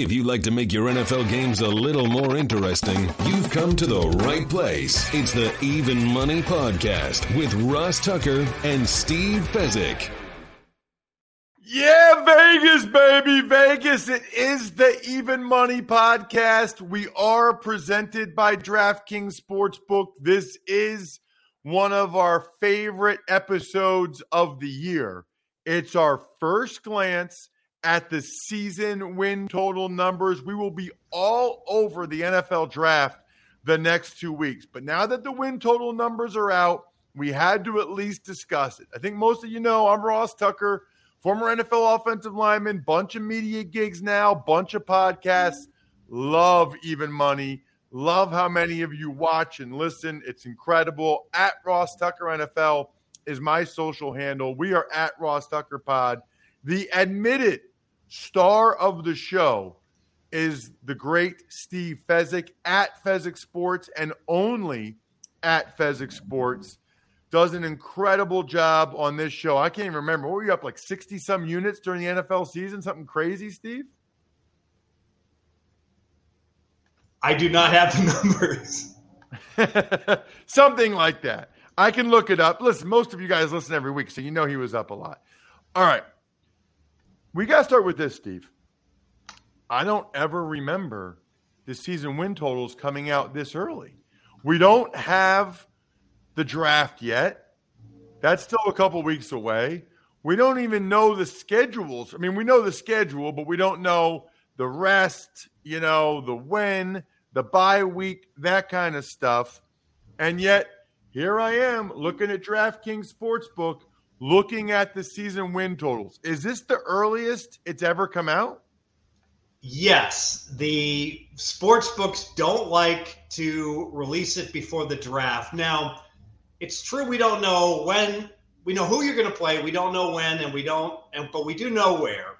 If you'd like to make your NFL games a little more interesting, you've come to the right place. It's the Even Money Podcast with Ross Tucker and Steve Fezzik. Yeah, Vegas, baby, Vegas. It is the Even Money Podcast. We are presented by DraftKings Sportsbook. This is one of our favorite episodes of the year. It's our first glance at the season win total numbers. We will be all over the NFL draft the next two weeks. But now that the win total numbers are out, we had to at least discuss it. I think most of you know I'm Ross Tucker, former NFL offensive lineman, bunch of media gigs now, bunch of podcasts. Love even money. Love how many of you watch and listen. It's incredible. At Ross Tucker NFL is my social handle. We are at Ross Tucker Pod. The admitted Star of the show is the great Steve Fezzik at Fezzik Sports and only at Fezzik Sports. Does an incredible job on this show. I can't even remember. What were you up like 60 some units during the NFL season? Something crazy, Steve? I do not have the numbers. Something like that. I can look it up. Listen, most of you guys listen every week, so you know he was up a lot. All right. We got to start with this, Steve. I don't ever remember the season win totals coming out this early. We don't have the draft yet. That's still a couple weeks away. We don't even know the schedules. I mean, we know the schedule, but we don't know the rest, you know, the when, the bye week, that kind of stuff. And yet, here I am looking at DraftKings Sportsbook looking at the season win totals, is this the earliest it's ever come out? Yes. The sports books don't like to release it before the draft. Now, it's true we don't know when we know who you're going to play, we don't know when and we don't and but we do know where.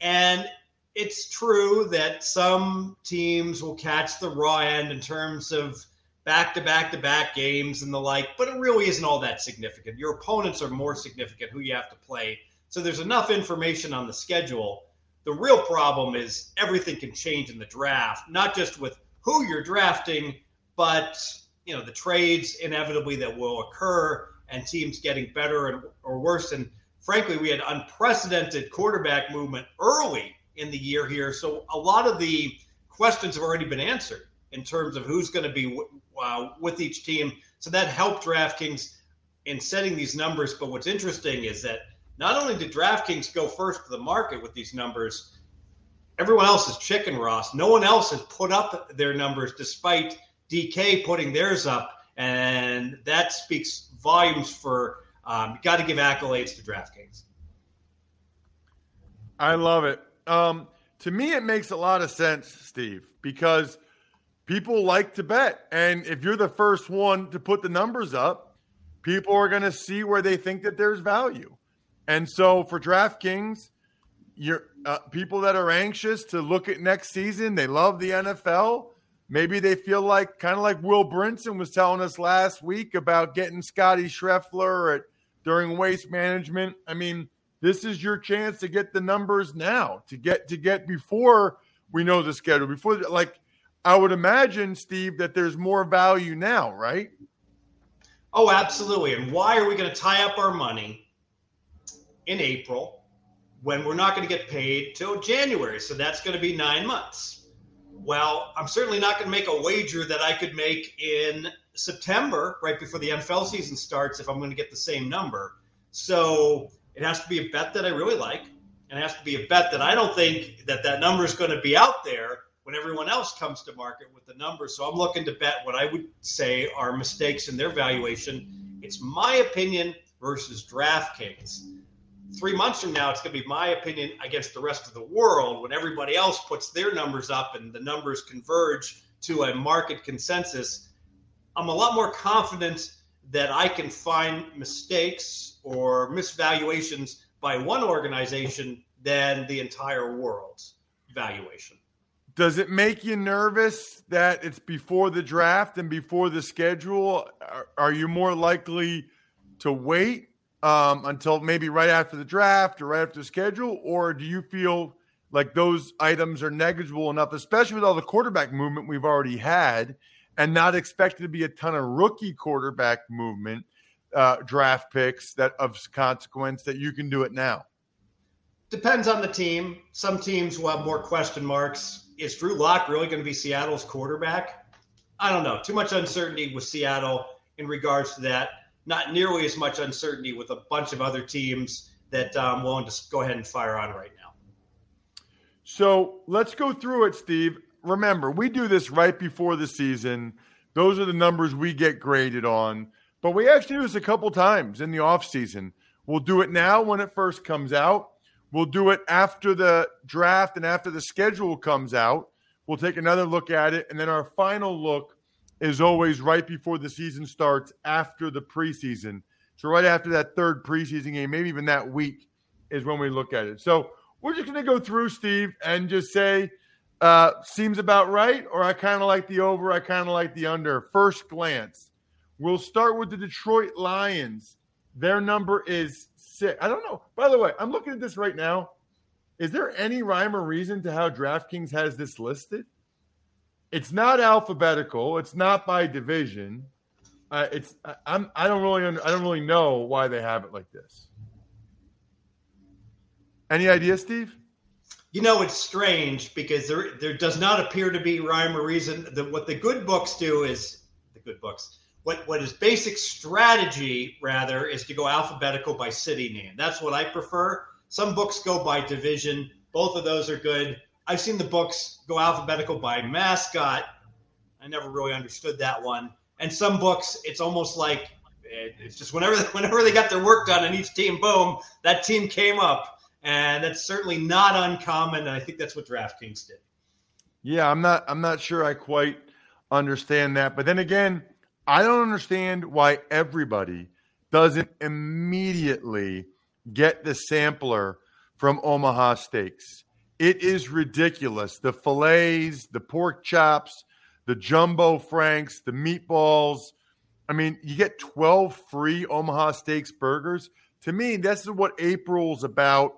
And it's true that some teams will catch the raw end in terms of back to back to back games and the like, but it really isn't all that significant. Your opponents are more significant who you have to play. So there's enough information on the schedule. The real problem is everything can change in the draft, not just with who you're drafting, but you know the trades inevitably that will occur and teams getting better and, or worse. And frankly, we had unprecedented quarterback movement early in the year here, so a lot of the questions have already been answered in terms of who's going to be uh, with each team. So that helped DraftKings in setting these numbers. But what's interesting is that not only did DraftKings go first to the market with these numbers, everyone else is chicken Ross. No one else has put up their numbers despite DK putting theirs up. And that speaks volumes for um, got to give accolades to DraftKings. I love it. Um, to me, it makes a lot of sense, Steve, because people like to bet. And if you're the first one to put the numbers up, people are going to see where they think that there's value. And so for DraftKings, you're uh, people that are anxious to look at next season, they love the NFL. Maybe they feel like kind of like Will Brinson was telling us last week about getting Scottie Scheffler at during waste management. I mean, this is your chance to get the numbers now, to get to get before we know the schedule. Before, like, I would imagine, Steve, that there's more value now, right? Oh, absolutely. And why are we going to tie up our money in April when we're not going to get paid till January? So that's going to be nine months. Well, I'm certainly not going to make a wager that I could make in September, right before the NFL season starts, if I'm going to get the same number. So it has to be a bet that I really like, and it has to be a bet that I don't think that that number is going to be out there when everyone else comes to market with the numbers. So I'm looking to bet what I would say are mistakes in their valuation. It's my opinion versus DraftKings. Three months from now, it's going to be my opinion against the rest of the world when everybody else puts their numbers up and the numbers converge to a market consensus. I'm a lot more confident that I can find mistakes or misvaluations by one organization than the entire world's valuation. Does it make you nervous that it's before the draft and before the schedule? Are, you more likely to wait um, until maybe right after the draft or right after the schedule? Or do you feel like those items are negligible enough, especially with all the quarterback movement we've already had and not expected to be a ton of rookie quarterback movement, uh, draft picks that of consequence that you can do it now? Depends on the team. Some teams will have more question marks is Drew Lock really going to be Seattle's quarterback? I don't know. Too much uncertainty with Seattle in regards to that. Not nearly as much uncertainty with a bunch of other teams that I'm um, willing to go ahead and fire on right now. So let's go through it, Steve. Remember, we do this right before the season. Those are the numbers we get graded on. But we actually do this a couple times in the off season. We'll do it now when it first comes out. We'll do it after the draft and after the schedule comes out. We'll take another look at it. And then our final look is always right before the season starts after the preseason. So, right after that third preseason game, maybe even that week, is when we look at it. So, we're just going to go through, Steve, and just say, uh, seems about right, or I kind of like the over, I kind of like the under. First glance, we'll start with the Detroit Lions. Their number is six. I don't know. By the way, I'm looking at this right now. Is there any rhyme or reason to how DraftKings has this listed? It's not alphabetical. It's not by division. Uh, it's I'm I don't really I don't really know why they have it like this. Any idea, Steve? You know, it's strange because there there does not appear to be rhyme or reason. That what the good books do is the good books what what is basic strategy rather is to go alphabetical by city name. That's what I prefer. Some books go by division. Both of those are good. I've seen the books go alphabetical by mascot. I never really understood that one. And some books, it's almost like it's just whenever whenever they got their work done in each team, boom, that team came up, and that's certainly not uncommon. And I think that's what DraftKings did. Yeah, I'm not I'm not sure I quite understand that, but then again I don't understand why everybody doesn't immediately get the sampler from Omaha Steaks. It is ridiculous. The fillets, the pork chops, the jumbo franks, the meatballs. I mean, you get 12 free Omaha Steaks burgers. To me, this is what April's about.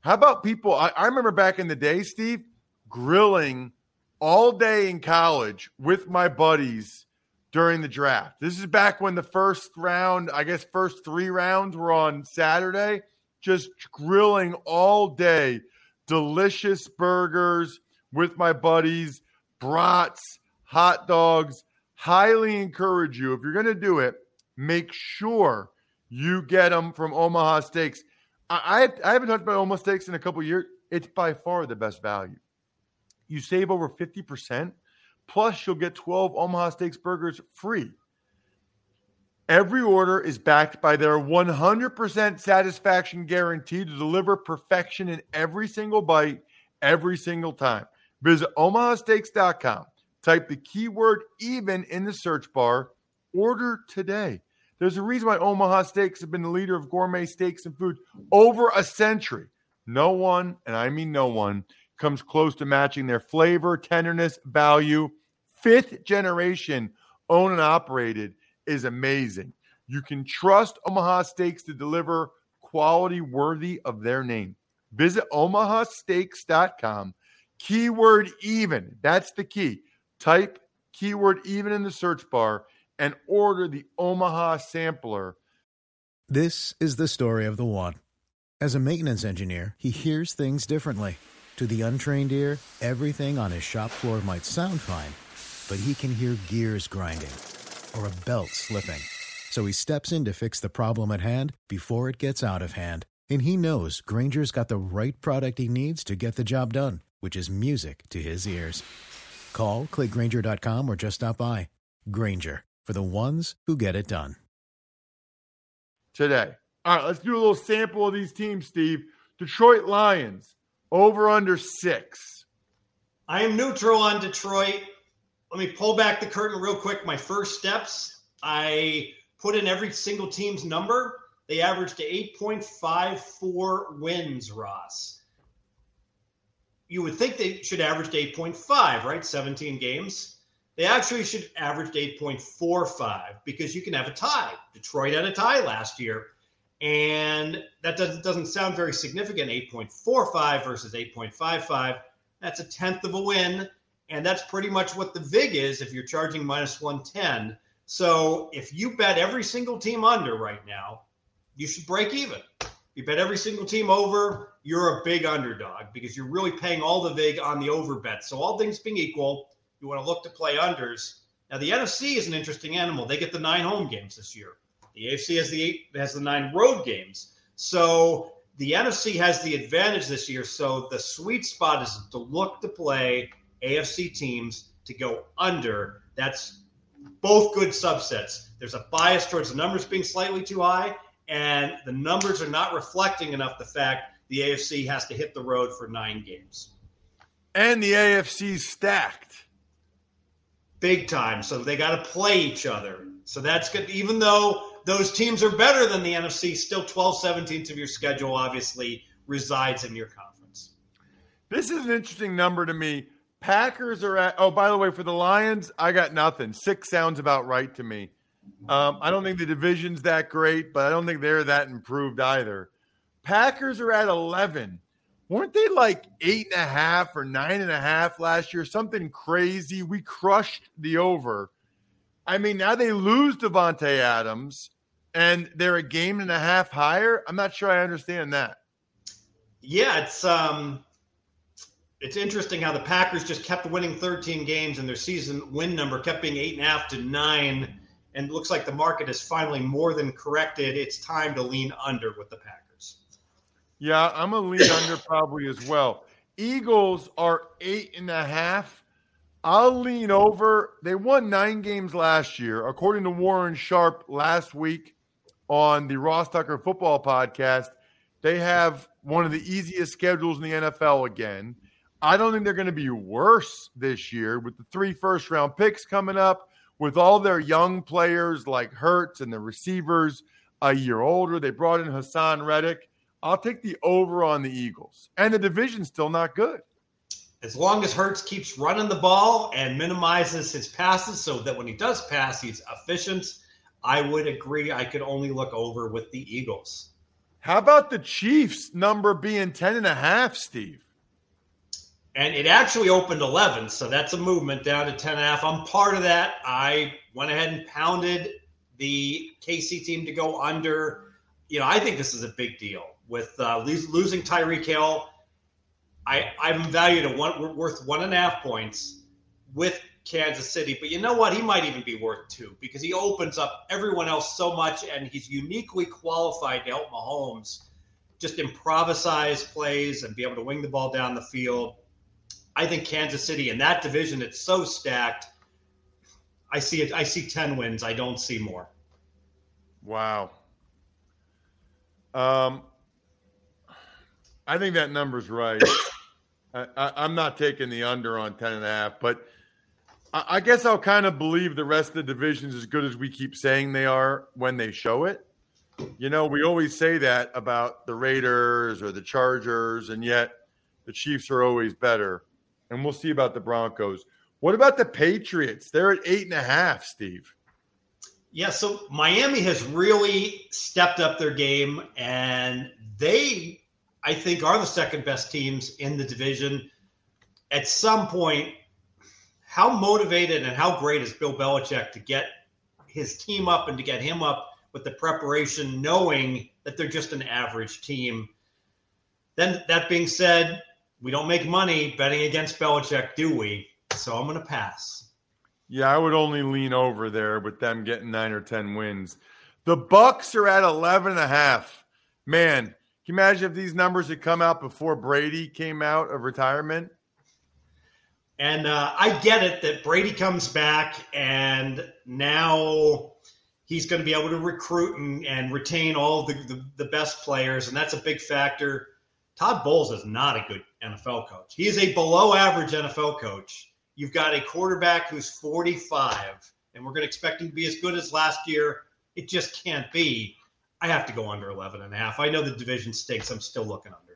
How about people? I, I remember back in the day, Steve, grilling all day in college with my buddies during the draft. This is back when the first round, I guess, first three rounds were on Saturday, just grilling all day, delicious burgers with my buddies, brats, hot dogs. Highly encourage you, if you're going to do it, make sure you get them from Omaha Steaks. I, I, haven't talked about Omaha Steaks in a couple years. It's by far the best value. You save over 50% Plus, you'll get 12 Omaha Steaks burgers free. Every order is backed by their 100% satisfaction guarantee to deliver perfection in every single bite, every single time. Visit omahasteaks.com. Type the keyword even in the search bar. Order today. There's a reason why Omaha Steaks have been the leader of gourmet steaks and food over a century. No one, and I mean no one, comes close to matching their flavor, tenderness, value. Fifth generation owned and operated is amazing. You can trust Omaha Steaks to deliver quality worthy of their name. Visit omahasteaks.com. keyword even. That's the key. Type keyword even in the search bar and order the Omaha sampler. This is the story of the one. As a maintenance engineer, he hears things differently. To the untrained ear, everything on his shop floor might sound fine, but he can hear gears grinding or a belt slipping. So he steps in to fix the problem at hand before it gets out of hand. And he knows Grainger's got the right product he needs to get the job done, which is music to his ears. Call, clickgrainger.com, or just stop by. Grainger, for the ones who get it done. Today. All right, let's do a little sample of these teams, Steve. Detroit Lions, over under six. I am neutral on Detroit. Let me pull back the curtain real quick. My first steps, I put in every single team's number. They averaged to 8.54 wins, Ross. You would think they should average to 8.5, right? 17 games. They actually should average 8.45 because you can have a tie. Detroit had a tie last year. And that doesn't, doesn't sound very significant 8.45 versus 8.55. That's a tenth of a win. And that's pretty much what the VIG is if you're charging minus 110. So if you bet every single team under right now, you should break even. You bet every single team over, you're a big underdog because you're really paying all the VIG on the over bet. So all things being equal, you want to look to play unders. Now the NFC is an interesting animal. They get the nine home games this year. The AFC has the eight has the nine road games. So the NFC has the advantage this year. So the sweet spot is to look to play AFC teams to go under. That's both good subsets. There's a bias towards the numbers being slightly too high, and the numbers are not reflecting enough the fact the AFC has to hit the road for nine games. And the AFC stacked. Big time. So they got to play each other. So that's good. Even though those teams are better than the NFC, still 12 17th of your schedule obviously resides in your conference. This is an interesting number to me. Packers are at, oh, by the way, for the Lions, I got nothing. Six sounds about right to me. Um, I don't think the division's that great, but I don't think they're that improved either. Packers are at 11. Weren't they like eight and a half or nine and a half last year? Something crazy. We crushed the over. I mean, now they lose Davante Adams and they're a game and a half higher. I'm not sure I understand that. Yeah, it's um it's interesting how the Packers just kept winning 13 games and their season win number kept being eight and a half to nine. And looks like the market has finally more than corrected. It's time to lean under with the Packers. Yeah, I'm a lean under probably as well. Eagles are eight and a half. I'll lean over. They won nine games last year, according to Warren Sharp last week on the Ross Tucker Football Podcast. They have one of the easiest schedules in the NFL again. I don't think they're going to be worse this year with the three first round picks coming up, with all their young players like Hurts and the receivers a year older. They brought in Haason Reddick. I'll take the over on the Eagles. And the division's still not good. As long as Hurts keeps running the ball and minimizes his passes so that when he does pass, he's efficient, I would agree. I could only look over with the Eagles. How about the Chiefs number being 10 and a half, Steve? and it actually opened 11 so that's a movement down to 10 and a half i'm part of that i went ahead and pounded the kc team to go under you know i think this is a big deal with uh, losing tyreek hill I, i'm valued at one worth one and a half points with kansas city but you know what he might even be worth two because he opens up everyone else so much and he's uniquely qualified to help mahomes just improvise plays and be able to wing the ball down the field I think Kansas City in that division, it's so stacked. I see it. I see ten wins. I don't see more. Wow. Um, I think that number's right. I, am not taking the under on ten and a half, but I, I guess I'll kind of believe the rest of the divisions as good as we keep saying they are when they show it. You know, we always say that about the Raiders or the Chargers, and yet the Chiefs are always better and we'll see about the Broncos. What about the Patriots? They're at eight and a half, Steve. Yeah, so Miami has really stepped up their game, and they, I think, are the second best teams in the division. at some point, how motivated and how great is Bill Belichick to get his team up and to get him up with the preparation, knowing that they're just an average team. Then, that being said, we don't make money betting against Belichick, do we? So I'm going to pass. Yeah, I would only lean over there with them getting nine or ten wins. The Bucks are at 11 and a half. Man, can you imagine if these numbers had come out before Brady came out of retirement? And uh, I get it that Brady comes back and now he's going to be able to recruit and, and retain all the, the, the, best players, and that's a big factor. Todd Bowles is not a good NFL coach. He is a below average NFL coach. You've got a quarterback who's 45, and we're going to expect him to be as good as last year. It just can't be. I have to go under 11 and a half. I know the division stakes. I'm still looking under.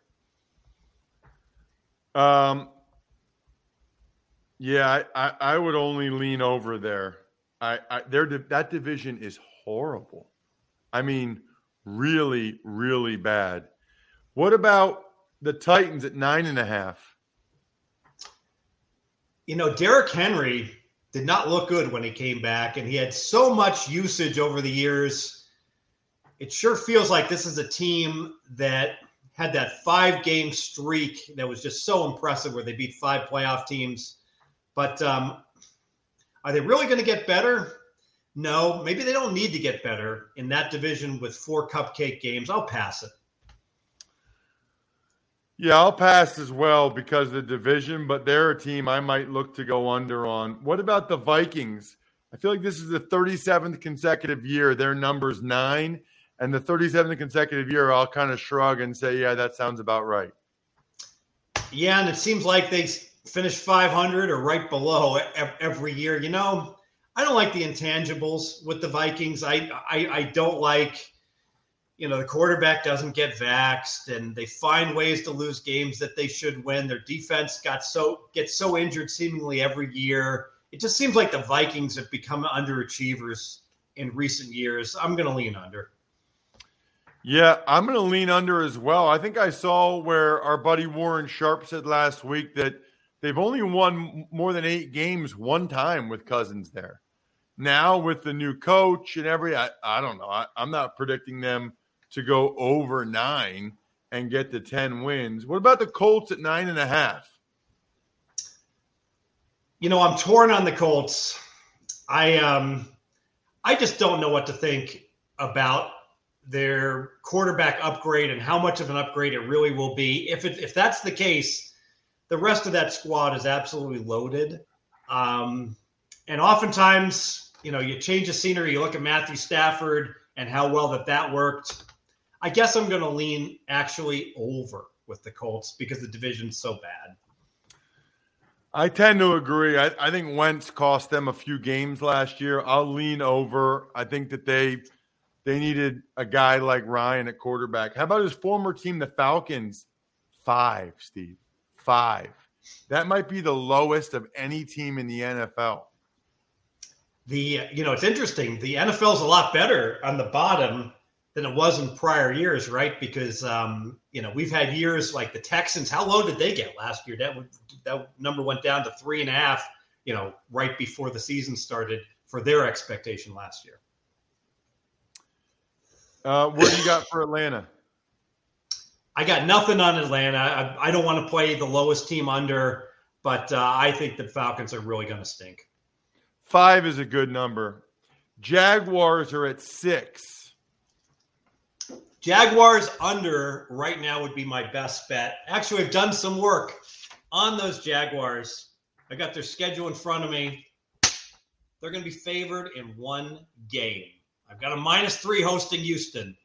Um, yeah, I, I, I would only lean over there. I, I their that division is horrible. I mean, really, really bad. What about the Titans at nine and a half? You know, Derrick Henry did not look good when he came back, and he had so much usage over the years. It sure feels like this is a team that had that five game streak that was just so impressive where they beat five playoff teams. But um, are they really going to get better? No, maybe they don't need to get better in that division with four cupcake games. I'll pass it. Yeah, I'll pass as well because the division, but they're a team I might look to go under on. What about the Vikings? I feel like this is the 37th consecutive year. Their number's nine, and the 37th consecutive year, I'll kind of shrug and say, yeah, that sounds about right. Yeah, and it seems like they finish 500 or right below every year. You know, I don't like the intangibles with the Vikings. I, I, I don't like, you know, the quarterback doesn't get vaxxed and they find ways to lose games that they should win. Their defense got so gets so injured seemingly every year. It just seems like the Vikings have become underachievers in recent years. I'm going to lean under. Yeah, I'm going to lean under as well. I think I saw where our buddy Warren Sharp said last week that they've only won more than eight games one time with Cousins there. Now with the new coach and every, I, I don't know. I, I'm not predicting them to go over nine and get the 10 wins. What about the Colts at nine and a half? You know, I'm torn on the Colts. I um I just don't know what to think about their quarterback upgrade and how much of an upgrade it really will be. If it, if that's the case, the rest of that squad is absolutely loaded. Um, and oftentimes, you know, you change the scenery. You look at Matthew Stafford and how well that that worked. I guess I'm going to lean actually over with the Colts because the division's so bad. I tend to agree. I, I think Wentz cost them a few games last year. I'll lean over. I think that they they needed a guy like Ryan at quarterback. How about his former team, the Falcons? Five, Steve. Five. That might be the lowest of any team in the NFL. The you know it's interesting. The NFL is a lot better on the bottom than it was in prior years, right? Because um, you know we've had years like the Texans. How low did they get last year? That that number went down to three and a half. You know, right before the season started for their expectation last year. Uh, what do you got for Atlanta? I got nothing on Atlanta. I, I don't want to play the lowest team under, but uh, I think the Falcons are really going to stink. Five is a good number. Jaguars are at six. Jaguars under right now would be my best bet. Actually, I've done some work on those Jaguars. I got their schedule in front of me. They're going to be favored in one game. I've got a minus three hosting Houston.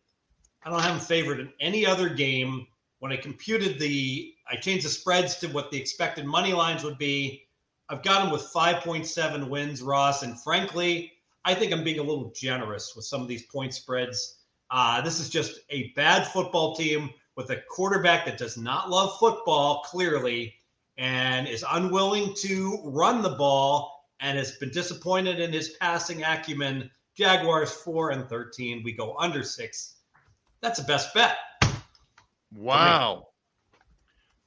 I don't have them favored in any other game. When I computed the, I changed the spreads to what the expected money lines would be. I've got them with 5.7 wins, Ross. And frankly, I think I'm being a little generous with some of these point spreads. Uh, this is just a bad football team with a quarterback that does not love football, clearly, and is unwilling to run the ball and has been disappointed in his passing acumen Jaguars four and thirteen. We go under six. That's a best bet. Wow.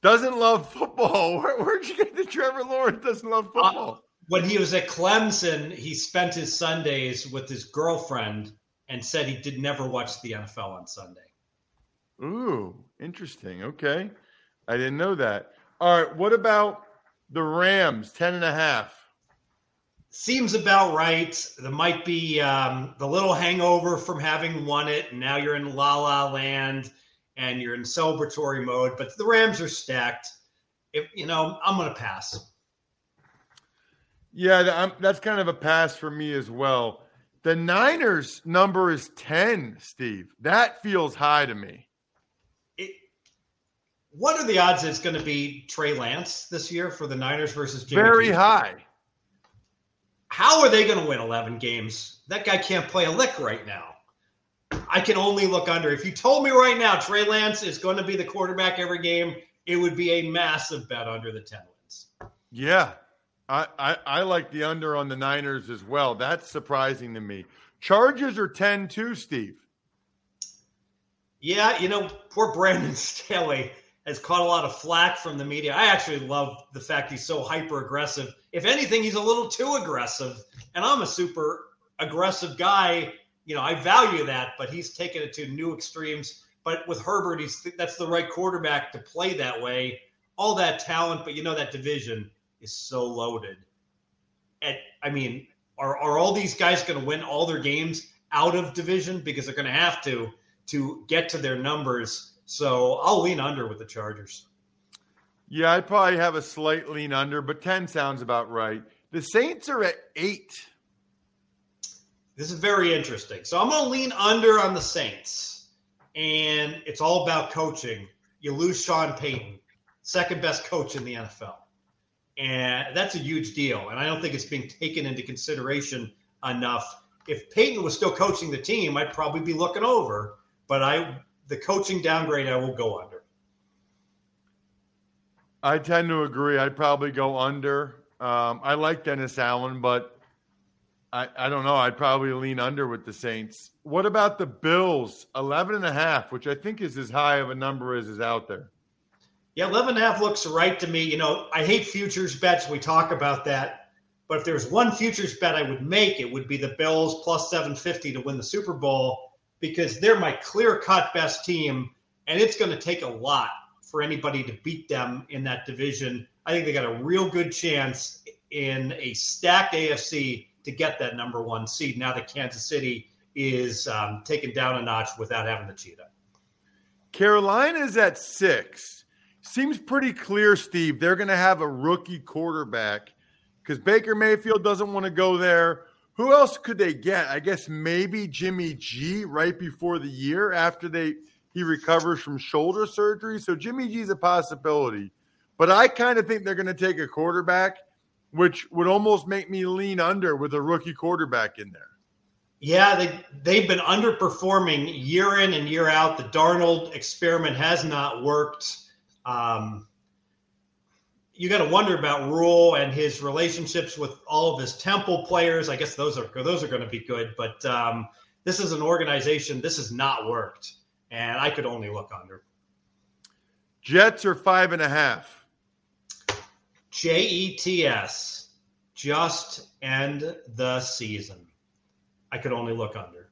doesn't love football. Where, where'd you get the Trevor Lawrence doesn't love uh, football? Uh, when he was at Clemson, he spent his Sundays with his girlfriend and said he did never watch the NFL on Sunday. Ooh, interesting. Okay. I didn't know that. All right. What about the Rams, 10 and a half? Seems about right. There might be um, the little hangover from having won it, and now you're in la la land and you're in celebratory mode. But the Rams are stacked. If you know, I'm going to pass. Yeah, that's kind of a pass for me as well. The Niners number is 10, Steve. That feels high to me. It, what are the odds it's going to be Trey Lance this year for the Niners versus Jimmy Very G? high. How are they going to win 11 games? That guy can't play a lick right now. I can only look under. If you told me right now Trey Lance is going to be the quarterback every game, it would be a massive bet under the 10 wins. Yeah. I, I, I like the under on the Niners as well. That's surprising to me. Chargers are 10 too, Steve. Yeah, you know, poor Brandon Staley has caught a lot of flack from the media. I actually love the fact he's so hyper aggressive. If anything, he's a little too aggressive. And I'm a super aggressive guy. You know, I value that, but he's taken it to new extremes. But with Herbert, he's that's the right quarterback to play that way. All that talent, but you know that division is so loaded. And I mean, are are all these guys going to win all their games out of division because they're going to have to to get to their numbers? So I'll lean under with the Chargers. Yeah, I'd probably have a slight lean under, but 10 sounds about right. The Saints are at eight. This is very interesting. So I'm going to lean under on the Saints. And it's all about coaching. You lose Sean Payton, second best coach in the NFL. And that's a huge deal. And I don't think it's being taken into consideration enough. If Payton was still coaching the team, I'd probably be looking over. But I the coaching downgrade, I will go under. I tend to agree. I'd probably go under. Um, I like Dennis Allen, but I, I don't know. I'd probably lean under with the Saints. What about the Bills? 11 and a half, which I think is as high of a number as is out there. Yeah, 11 and a half looks right to me. You know, I hate futures bets. We talk about that. But if there's one futures bet I would make, it would be the Bills plus 750 to win the Super Bowl because they're my clear cut best team, and it's going to take a lot for anybody to beat them in that division. I think they got a real good chance in a stacked AFC to get that number one seed now that Kansas City is um, taken down a notch without having the cheetah. Carolina's at six. Seems pretty clear, Steve. They're going to have a rookie quarterback because Baker Mayfield doesn't want to go there. Who else could they get? I guess maybe Jimmy G right before the year after they he recovers from shoulder surgery. So Jimmy G's a possibility. But I kind of think they're going to take a quarterback, which would almost make me lean under with a rookie quarterback in there. Yeah, they they've been underperforming year in and year out. The Darnold experiment has not worked. Um, you got to wonder about Rhule and his relationships with all of his Temple players. I guess those are those are going to be good, but um, this is an organization. This has not worked, and I could only look under. Jets are five and a half. J E T S. Just end the season. I could only look under.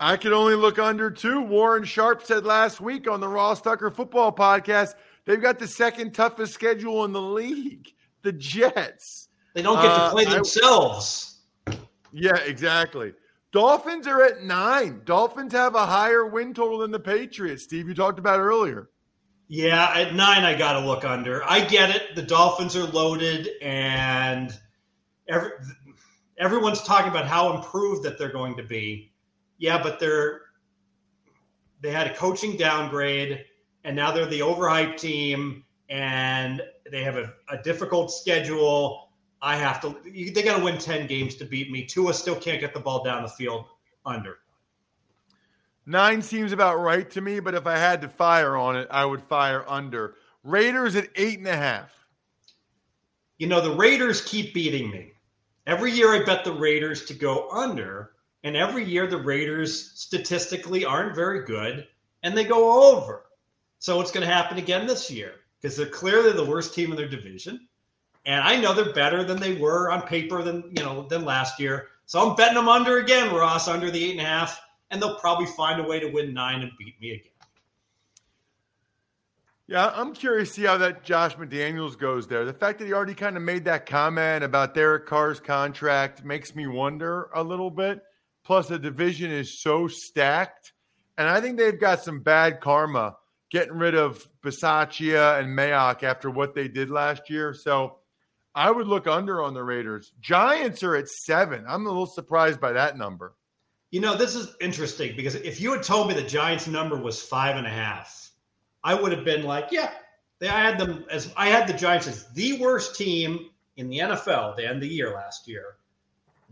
I could only look under too. Warren Sharp said last week on the Ross Tucker Football Podcast They've got the second toughest schedule in the league. The Jets. They don't get to play uh, themselves. I, yeah, exactly. Dolphins are at nine. Dolphins have a higher win total than the Patriots. Steve, you talked about earlier. Yeah, at nine, I got to look under. I get it. The Dolphins are loaded, and every, everyone's talking about how improved that they're going to be. Yeah, but they're they had a coaching downgrade and now they're the overhyped team, and they have a, a difficult schedule. I have to. They got to win ten games to beat me. Tua still can't get the ball down the field under. Nine seems about right to me, but if I had to fire on it, I would fire under. Raiders at eight and a half. You know, the Raiders keep beating me. Every year I bet the Raiders to go under, and every year the Raiders statistically aren't very good and they go over. So it's going to happen again this year. because they're clearly the worst team in their division. And I know they're better than they were on paper than you know than last year. So I'm betting them under again, Ross, under the eight and a half, and they'll probably find a way to win nine and beat me again. Yeah, I'm curious to see how that Josh McDaniels goes there. The fact that he already kind of made that comment about Derek Carr's contract makes me wonder a little bit. Plus, the division is so stacked. And I think they've got some bad karma getting rid of Bisaccia and Mayock after what they did last year. So I would look under on the Raiders. Giants are at seven. I'm a little surprised by that number. You know, this is interesting because if you had told me the Giants number was five and a half, I would have been like, yeah, they, I had them as I had the Giants as the worst team in the NFL to end the year last year.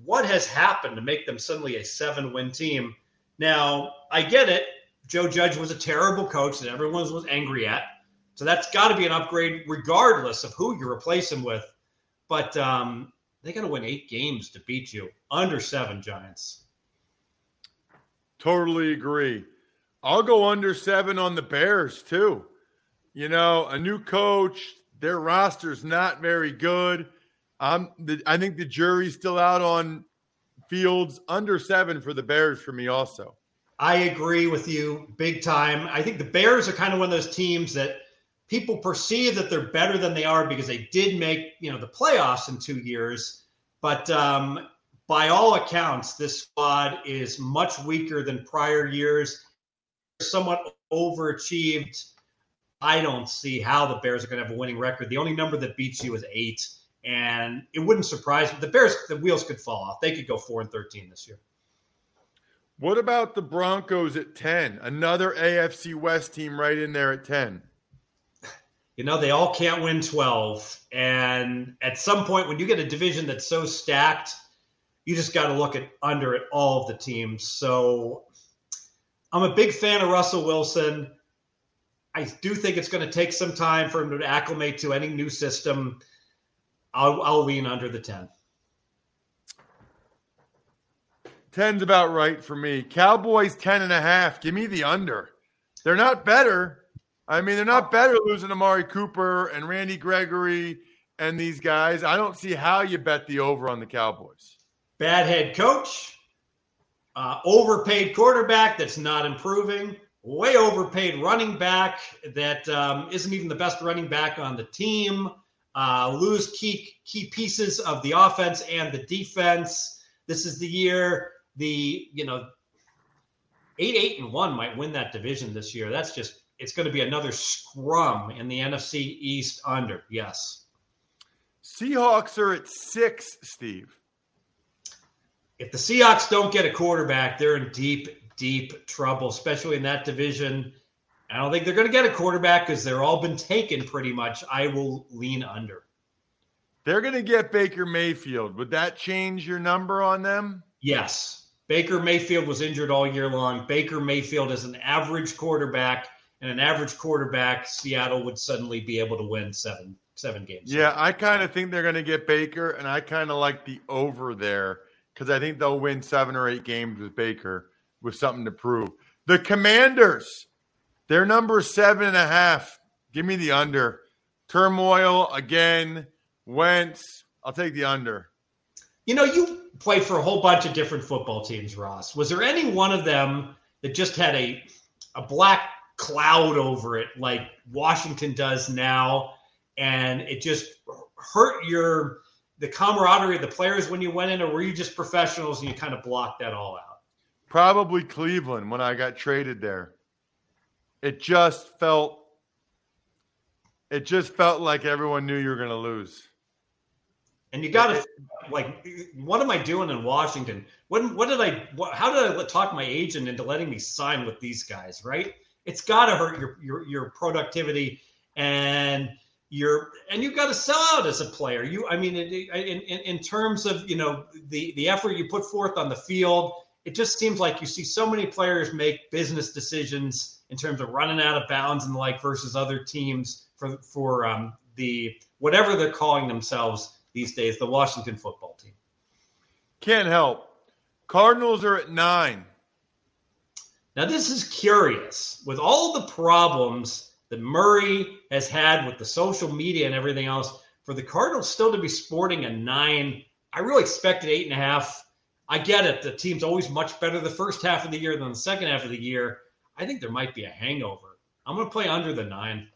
What has happened to make them suddenly a seven win team? Now, I get it. Joe Judge was a terrible coach that everyone was angry at. So that's got to be an upgrade, regardless of who you replace him with. But um, they got to win eight games to beat you under seven Giants. Totally agree. I'll go under seven on the Bears too. You know, a new coach, their roster's not very good. Um, the, I think the jury's still out on Fields under seven for the Bears for me also. I agree with you big time. I think the Bears are kind of one of those teams that people perceive that they're better than they are because they did make you know the playoffs in two years. But um, by all accounts, this squad is much weaker than prior years. Somewhat overachieved. I don't see how the Bears are going to have a winning record. The only number that beats you is eight, and it wouldn't surprise me. The Bears, the wheels could fall off. They could go four and thirteen this year. What about the Broncos at 10? Another AFC West team right in there at 10. You know, they all can't win 12. And at some point, when you get a division that's so stacked, you just got to look at under at all of the teams. So I'm a big fan of Russell Wilson. I do think it's going to take some time for him to acclimate to any new system. I'll, I'll lean under the 10. Ten's about right for me. Cowboys 10 and a half. Give me the under. They're not better. I mean, they're not better losing Amari Cooper and Randy Gregory and these guys. I don't see how you bet the over on the Cowboys. Bad head coach, uh, overpaid quarterback that's not improving, way overpaid running back that um, not even the best running back on the team, uh, lose key key pieces of the offense and the defense. This is the year the you know eight eight and one might win that division this year. That's just it's going to be another scrum in the NFC East under. Yes. Seahawks are at six, Steve. If the Seahawks don't get a quarterback, they're in deep, deep trouble, especially in that division. I don't think they're going to get a quarterback because they're all been taken pretty much. I will lean under. They're going to get Baker Mayfield. Would that change your number on them? Yes. Baker Mayfield was injured all year long. Baker Mayfield is an average quarterback, and an average quarterback, Seattle would suddenly be able to win seven seven games. Yeah, I kind of think they're going to get Baker, and I kind of like the over there because I think they'll win seven or eight games with Baker with something to prove. The Commanders, they're number seven and a half. Give me the under. Turmoil again. Wentz. I'll take the under. You know, you played for a whole bunch of different football teams, Ross. Was there any one of them that just had a a black cloud over it like Washington does now and it just hurt your the camaraderie of the players when you went in or were you just professionals and you kind of blocked that all out? Probably Cleveland when I got traded there. It just felt it just felt like everyone knew you were going to lose. And you got to like, what am I doing in Washington? What what did I? What, how did I talk my agent into letting me sign with these guys? Right? It's got to hurt your your your productivity and your and you got to sell out as a player. You, I mean, in, in in terms of you know the the effort you put forth on the field, it just seems like you see so many players make business decisions in terms of running out of bounds and the like versus other teams for for um, the whatever they're calling themselves these days, the Washington football team. Can't help. Cardinals are at nine. Now, this is curious. With all the problems that Murray has had with the social media and everything else, for the Cardinals still to be sporting a nine, I really expected eight and a half. I get it. The team's always much better the first half of the year than the second half of the year. I think there might be a hangover. I'm going to play under the nine.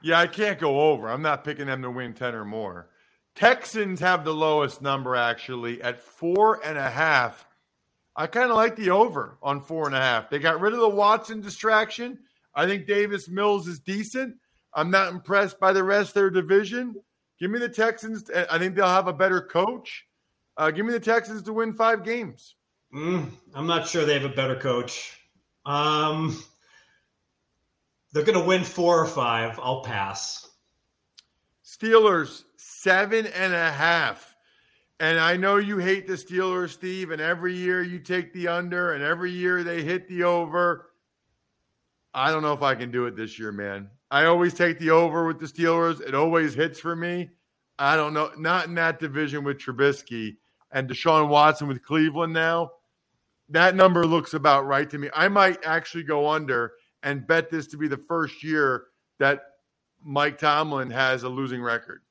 Yeah, I can't go over. I'm not picking them to win 10 or more. Texans have the lowest number actually at four and a half. I kind of like the over on four and a half. They got rid of the Watson distraction. I think Davis Mills is decent. I'm not impressed by the rest of their division. Give me the Texans. I think they'll have a better coach. Uh, give me the Texans to win five games. Mm, I'm not sure they have a better coach. Um, they're going to win four or five. I'll pass. Steelers, seven and a half. And I know you hate the Steelers, Steve, and every year you take the under, and every year they hit the over. I don't know if I can do it this year, man. I always take the over with the Steelers. It always hits for me. I don't know. Not in that division with Trubisky and Deshaun Watson with Cleveland now. That number looks about right to me. I might actually go under and bet this to be the first year that Mike Tomlin has a losing record.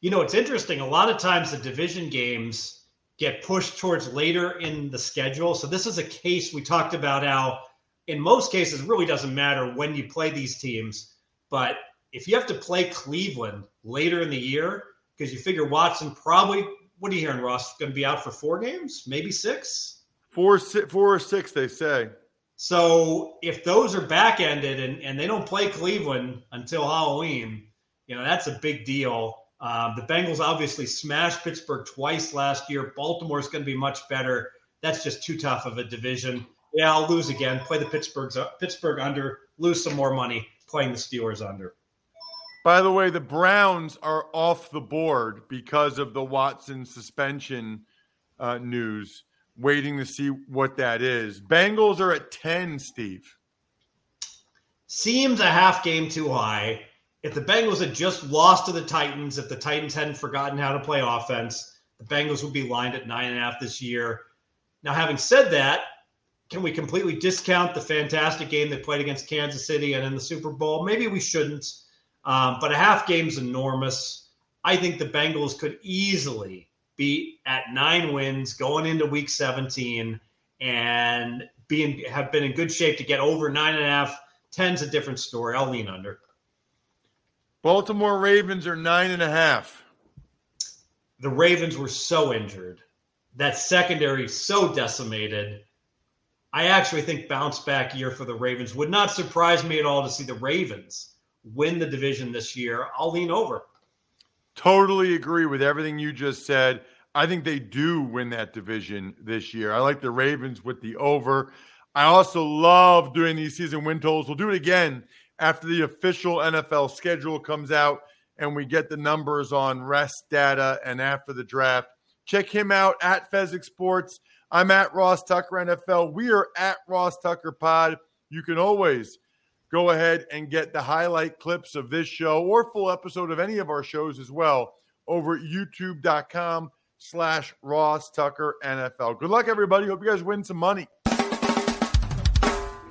You know, it's interesting. A lot of times the division games get pushed towards later in the schedule. So this is a case we talked about how in most cases really doesn't matter when you play these teams, but if you have to play Cleveland later in the year because you figure Watson probably what are you hearing, Ross? Going to be out for four games, maybe six? Four, six, four or six, they say. So if those are back ended and, and they don't play Cleveland until Halloween, you know, that's a big deal. Uh, the Bengals obviously smashed Pittsburgh twice last year. Baltimore's going to be much better. That's just too tough of a division. Yeah, I'll lose again. Play the Pittsburgh's Pittsburgh under, lose some more money playing the Steelers under. By the way, the Browns are off the board because of the Watson suspension uh, news waiting to see what that is. Bengals are at 10, Steve. Seems a half game too high. If the Bengals had just lost to the Titans, if the Titans hadn't forgotten how to play offense, the Bengals would be lined at nine and a half this year. Now, having said that, can we completely discount the fantastic game they played against Kansas City and in the Super Bowl? Maybe we shouldn't. Um, but a half game's enormous. I think the Bengals could easily be at nine wins going into week 17 and being have been in good shape to get over nine and a half. Ten's a different story. I'll lean under. Baltimore Ravens are nine and a half. The Ravens were so injured. That secondary so decimated. I actually think bounce back year for the Ravens would not surprise me at all to see the Ravens win the division this year. I'll lean over. Totally agree with everything you just said. I think they do win that division this year. I like the Ravens with the over. I also love doing these season win totals. We'll do it again after the official NFL schedule comes out and we get the numbers on rest data and after the draft. Check him out at Fezzik Sports. I'm at Ross Tucker NFL. We are at Ross Tucker Pod. You can always go ahead and get the highlight clips of this show or full episode of any of our shows as well over at youtube.com slash Ross Tucker NFL. Good luck, everybody. Hope you guys win some money.